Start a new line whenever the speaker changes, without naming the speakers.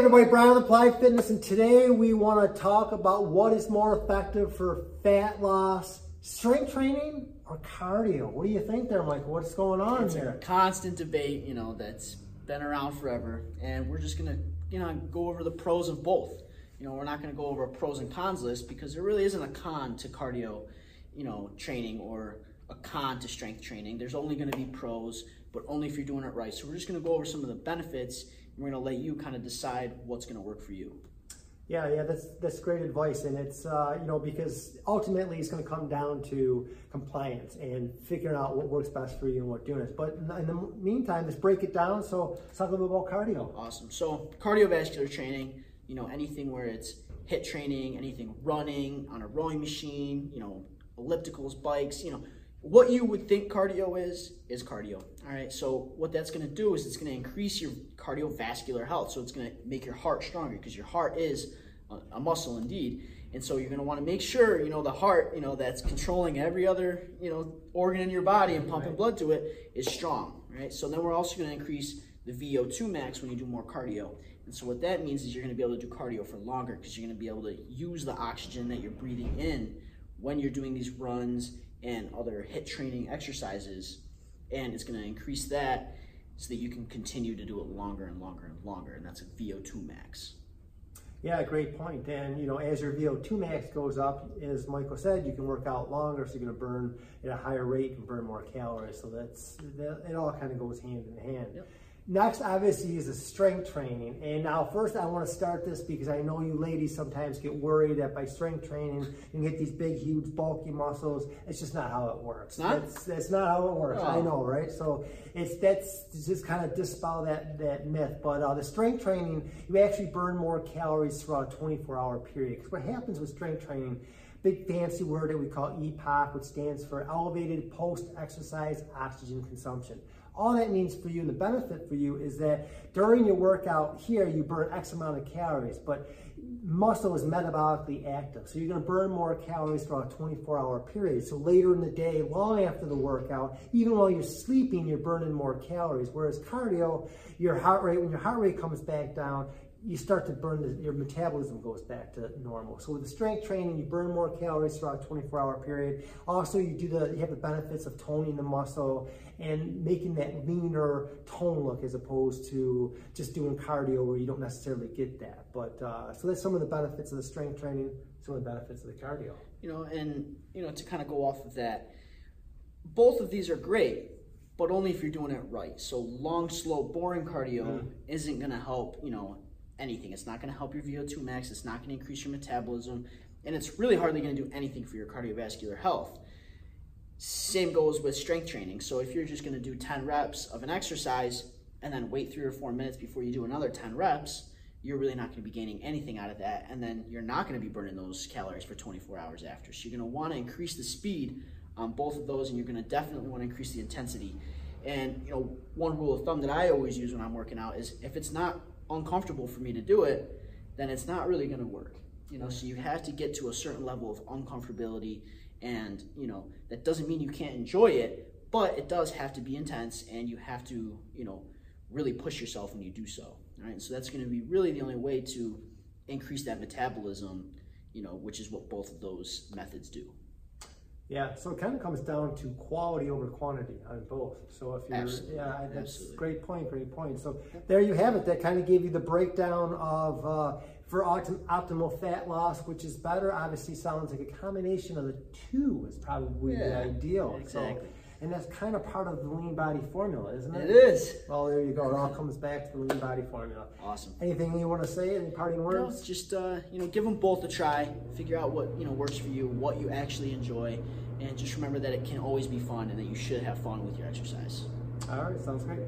everybody, Brian with Applied Fitness, and today we want to talk about what is more effective for fat loss, strength training or cardio. What do you think there, Michael? What's going on
it's
there?
a constant debate, you know, that's been around forever, and we're just gonna, you know, go over the pros of both. You know, we're not gonna go over a pros and cons list because there really isn't a con to cardio, you know, training or a con to strength training. There's only gonna be pros, but only if you're doing it right. So we're just gonna go over some of the benefits we're going to let you kind of decide what's going to work for you.
Yeah, yeah, that's that's great advice, and it's uh, you know because ultimately it's going to come down to compliance and figuring out what works best for you and what doing it. But in the meantime, let's break it down. So let's talk a little bit about cardio.
Awesome. So cardiovascular training, you know, anything where it's HIIT training, anything running on a rowing machine, you know, ellipticals, bikes, you know, what you would think cardio is, is cardio. All right, so what that's gonna do is it's gonna increase your cardiovascular health. So it's gonna make your heart stronger because your heart is a muscle indeed. And so you're gonna wanna make sure, you know, the heart, you know, that's controlling every other, you know, organ in your body and pumping right. blood to it is strong, right? So then we're also gonna increase the VO2 max when you do more cardio. And so what that means is you're gonna be able to do cardio for longer because you're gonna be able to use the oxygen that you're breathing in when you're doing these runs and other HIIT training exercises. And it's going to increase that so that you can continue to do it longer and longer and longer. And that's a VO2 max.
Yeah, great point. And you know, as your VO2 max goes up, as Michael said, you can work out longer, so you're going to burn at a higher rate and burn more calories. So that's that, it. All kind of goes hand in hand. Yep. Next, obviously, is the strength training. And now, first, I want to start this because I know you ladies sometimes get worried that by strength training, you can get these big, huge, bulky muscles. It's just not how it works.
Not?
That's, that's not how it works. Oh. I know, right? So it's that's just kind of dispel that, that myth. But uh, the strength training, you actually burn more calories throughout a 24-hour period. Because what happens with strength training, big fancy word that we call EPOC, which stands for Elevated Post-Exercise Oxygen Consumption. All that means for you and the benefit for you is that during your workout here, you burn X amount of calories, but muscle is metabolically active. So you're gonna burn more calories for a 24 hour period. So later in the day, long after the workout, even while you're sleeping, you're burning more calories. Whereas cardio, your heart rate, when your heart rate comes back down, you start to burn, the, your metabolism goes back to normal. So with the strength training, you burn more calories throughout a 24 hour period. Also, you do the, you have the benefits of toning the muscle and making that leaner tone look as opposed to just doing cardio where you don't necessarily get that. But, uh, so that's some of the benefits of the strength training, some of the benefits of the cardio.
You know, and, you know, to kind of go off of that, both of these are great but only if you're doing it right. So long, slow, boring cardio mm. isn't going to help, you know, anything. It's not going to help your VO2 max. It's not going to increase your metabolism. And it's really hardly going to do anything for your cardiovascular health. Same goes with strength training. So if you're just going to do 10 reps of an exercise and then wait three or four minutes before you do another 10 reps, you're really not going to be gaining anything out of that. And then you're not going to be burning those calories for 24 hours after. So you're going to want to increase the speed on both of those and you're going to definitely want to increase the intensity. And you know, one rule of thumb that I always use when I'm working out is if it's not uncomfortable for me to do it, then it's not really going to work. You know, so you have to get to a certain level of uncomfortability, and you know that doesn't mean you can't enjoy it, but it does have to be intense, and you have to, you know, really push yourself when you do so. All right, so that's going to be really the only way to increase that metabolism, you know, which is what both of those methods do.
Yeah, so it kind of comes down to quality over quantity on both. So if you're,
Absolutely.
yeah, that's
Absolutely.
great point, great point. So there you have it. That kind of gave you the breakdown of uh, for optim optimal fat loss, which is better. Obviously, sounds like a combination of the two is probably
yeah,
the ideal.
Exactly.
So, and that's kind of part of the lean body formula, isn't it?
It is.
Well, there you go. It all comes back to the lean body formula.
Awesome.
Anything you want to say? Any parting words?
No, just uh, you know, give them both a try. Figure out what you know works for you, what you actually enjoy, and just remember that it can always be fun, and that you should have fun with your exercise.
All right, sounds great.